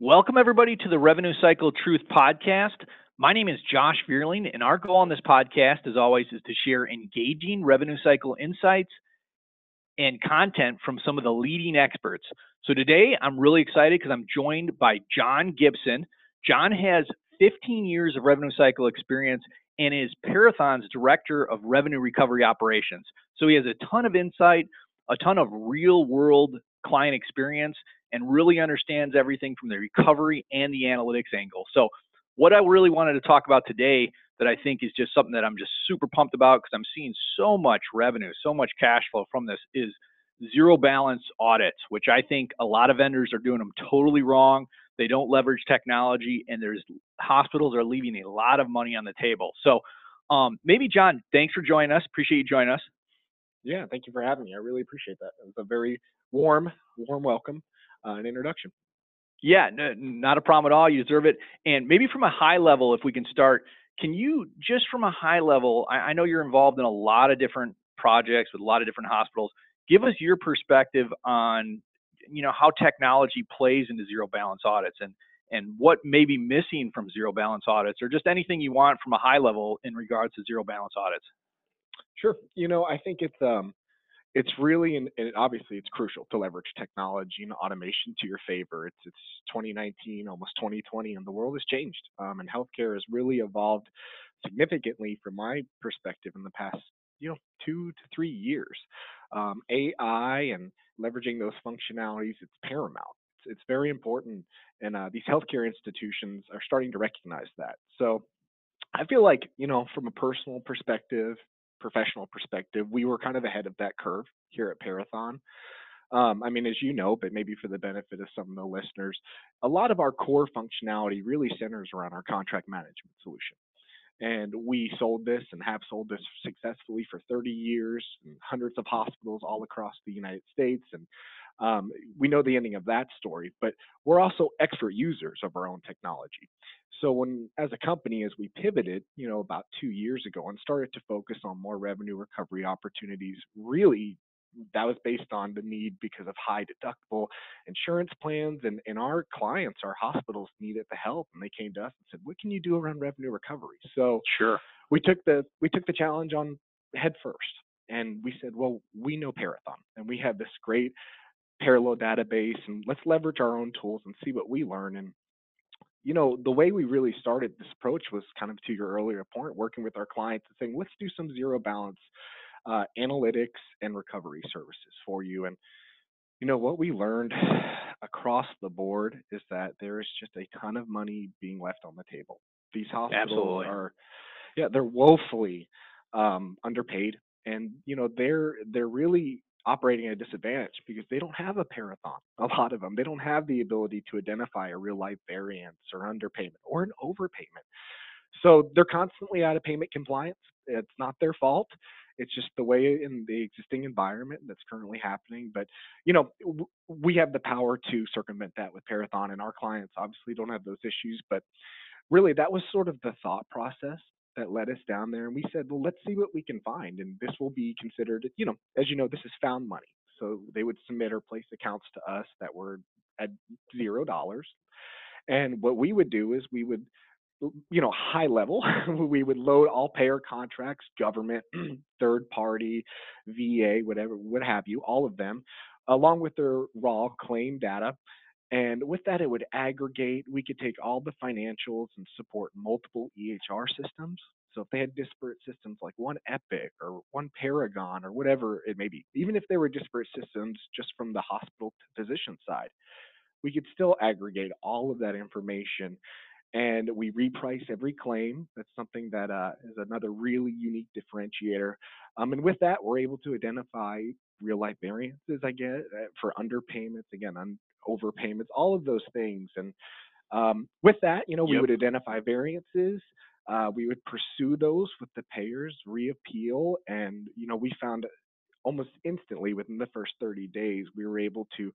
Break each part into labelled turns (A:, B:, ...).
A: Welcome, everybody, to the Revenue Cycle Truth Podcast. My name is Josh Vierling, and our goal on this podcast, as always, is to share engaging revenue cycle insights and content from some of the leading experts. So today, I'm really excited because I'm joined by John Gibson. John has 15 years of revenue cycle experience and is Parathon's Director of Revenue Recovery Operations. So he has a ton of insight, a ton of real world client experience, and really understands everything from the recovery and the analytics angle. So, what I really wanted to talk about today that I think is just something that I'm just super pumped about because I'm seeing so much revenue, so much cash flow from this is zero balance audits, which I think a lot of vendors are doing them totally wrong. They don't leverage technology, and there's hospitals are leaving a lot of money on the table. So, um, maybe John, thanks for joining us. Appreciate you joining us.
B: Yeah, thank you for having me. I really appreciate that. It was a very warm, warm welcome uh, and introduction.
A: Yeah, no, not a problem at all. You deserve it. And maybe from a high level, if we can start, can you just from a high level? I, I know you're involved in a lot of different projects with a lot of different hospitals. Give us your perspective on, you know, how technology plays into zero balance audits and and what may be missing from zero balance audits, or just anything you want from a high level in regards to zero balance audits.
B: Sure. You know, I think it's um, it's really and, obviously it's crucial to leverage technology and automation to your favor. It's it's 2019, almost 2020, and the world has changed. Um, and healthcare has really evolved significantly from my perspective in the past, you know, two to three years. Um, AI and leveraging those functionalities, it's paramount. It's, it's very important, and uh, these healthcare institutions are starting to recognize that. So I feel like, you know, from a personal perspective, professional perspective, we were kind of ahead of that curve here at Parathon. Um, I mean, as you know, but maybe for the benefit of some of the listeners, a lot of our core functionality really centers around our contract management solution. And we sold this and have sold this successfully for 30 years, hundreds of hospitals all across the United States. And um, we know the ending of that story, but we're also expert users of our own technology. So when, as a company, as we pivoted, you know, about two years ago and started to focus on more revenue recovery opportunities, really that was based on the need because of high deductible insurance plans and, and our clients our hospitals needed the help and they came to us and said what can you do around revenue recovery so
A: sure
B: we took the we took the challenge on head first and we said well we know Parathon and we have this great parallel database and let's leverage our own tools and see what we learn and you know, the way we really started this approach was kind of to your earlier point, working with our clients and saying, let's do some zero balance uh, analytics and recovery services for you. And, you know, what we learned across the board is that there is just a ton of money being left on the table. These hospitals
A: Absolutely.
B: are, yeah, they're woefully um, underpaid. And, you know, they're, they're really operating at a disadvantage because they don't have a parathon. A lot of them, they don't have the ability to identify a real life variance or underpayment or an overpayment. So they're constantly out of payment compliance. It's not their fault. It's just the way in the existing environment that's currently happening. But you know, we have the power to circumvent that with Parathon, and our clients obviously don't have those issues. But really, that was sort of the thought process that led us down there and we said well let's see what we can find and this will be considered you know as you know this is found money. So they would submit or place accounts to us that were at zero dollars. And what we would do is we would you know high level we would load all payer contracts government third party va whatever what have you all of them along with their raw claim data and with that, it would aggregate. We could take all the financials and support multiple EHR systems. So if they had disparate systems like one Epic or one Paragon or whatever it may be, even if they were disparate systems just from the hospital to physician side, we could still aggregate all of that information and we reprice every claim. That's something that uh, is another really unique differentiator. Um, and with that, we're able to identify real life variances, I get, uh, for underpayments, again, un- overpayments, all of those things. And um, with that, you know, yep. we would identify variances. Uh, we would pursue those with the payers, reappeal, and you know, we found almost instantly within the first 30 days, we were able to,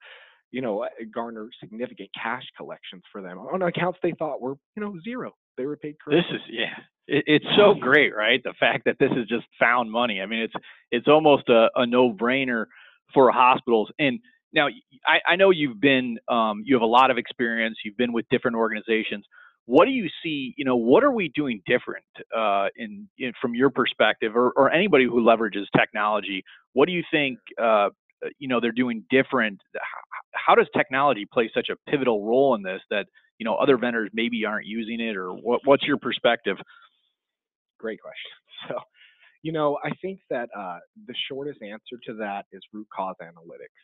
B: you know, uh, garner significant cash collections for them on accounts they thought were, you know, zero. They were paid correctly.
A: This is yeah. It, it's so great, right? The fact that this is just found money. I mean, it's it's almost a, a no-brainer for hospitals. And now I, I know you've been um, you have a lot of experience. You've been with different organizations. What do you see? You know, what are we doing different uh, in, in, from your perspective, or, or anybody who leverages technology? What do you think? Uh, you know, they're doing different. How, how does technology play such a pivotal role in this that you know other vendors maybe aren't using it, or what, what's your perspective?
B: Great question. So, you know, I think that uh, the shortest answer to that is root cause analytics.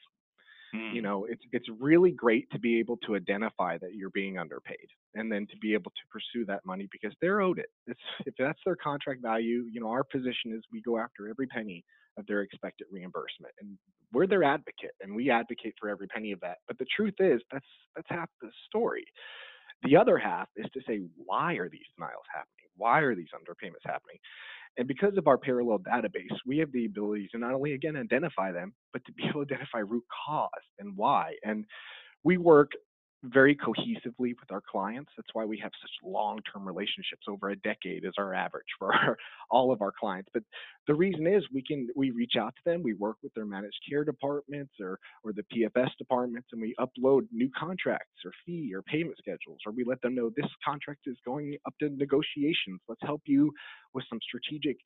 B: Mm. You know, it's it's really great to be able to identify that you're being underpaid, and then to be able to pursue that money because they're owed it. It's, if that's their contract value, you know, our position is we go after every penny of their expected reimbursement, and we're their advocate, and we advocate for every penny of that. But the truth is, that's that's half the story. The other half is to say, why are these denials happening? Why are these underpayments happening? And because of our parallel database, we have the ability to not only again identify them, but to be able to identify root cause and why. And we work very cohesively with our clients. That's why we have such long-term relationships. Over a decade is our average for our, all of our clients. But the reason is we can we reach out to them, we work with their managed care departments or or the PFS departments, and we upload new contracts or fee or payment schedules, or we let them know this contract is going up to negotiations. Let's help you with some strategic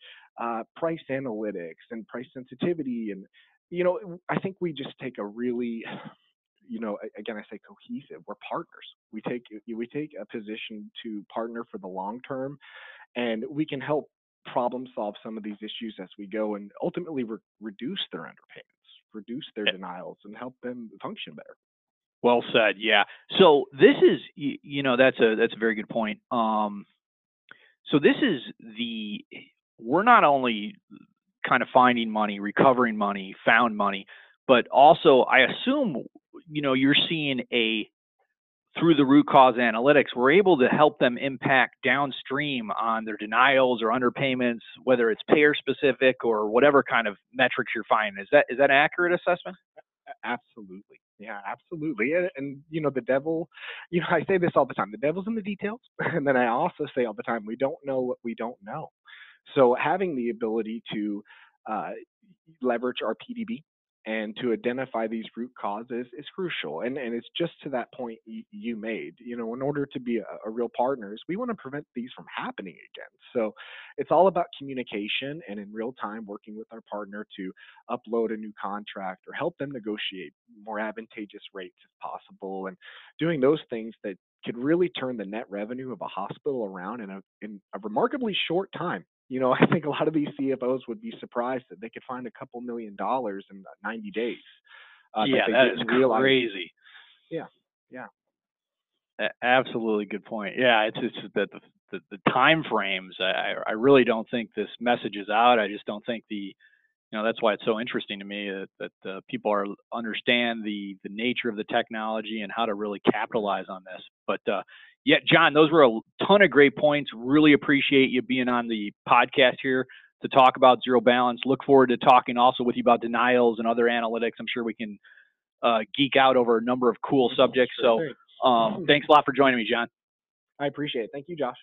B: uh, price analytics and price sensitivity and you know, I think we just take a really you know, again, I say cohesive. We're partners. We take we take a position to partner for the long term, and we can help problem solve some of these issues as we go, and ultimately re- reduce their underpayments, reduce their denials, and help them function better.
A: Well said. Yeah. So this is, you know, that's a that's a very good point. Um, so this is the we're not only kind of finding money, recovering money, found money, but also I assume you know you're seeing a through the root cause analytics, we're able to help them impact downstream on their denials or underpayments, whether it's payer specific or whatever kind of metrics you're finding. Is that is that an accurate assessment?
B: Absolutely. Yeah, absolutely. And, and, you know, the devil, you know, I say this all the time the devil's in the details. And then I also say all the time, we don't know what we don't know. So having the ability to uh, leverage our PDB and to identify these root causes is crucial. And and it's just to that point you, made. You know, in order to be a, a, real partners, we want to prevent these from happening again. So it's all about communication and in real time working with our partner to upload a new contract or help them negotiate more advantageous rates if possible, and doing those things that could really turn the net revenue of a hospital around in a in a remarkably short time you know, I think a lot of these CFOs would be surprised that they could find a couple million dollars in 90 days.
A: Uh, yeah, that, that is realize. crazy.
B: Yeah, yeah.
A: absolutely good point. Yeah, it's it's that the, the, the time frames. I I really don't think this message is out. I just don't think the you know that's why it's so interesting to me that, that uh, people are understand the the nature of the technology and how to really capitalize on this. But uh, yeah, John, those were a ton of great points. Really appreciate you being on the podcast here to talk about zero balance. Look forward to talking also with you about denials and other analytics. I'm sure we can uh, geek out over a number of cool subjects. So um, thanks a lot for joining me, John.
B: I appreciate it. Thank you, Josh.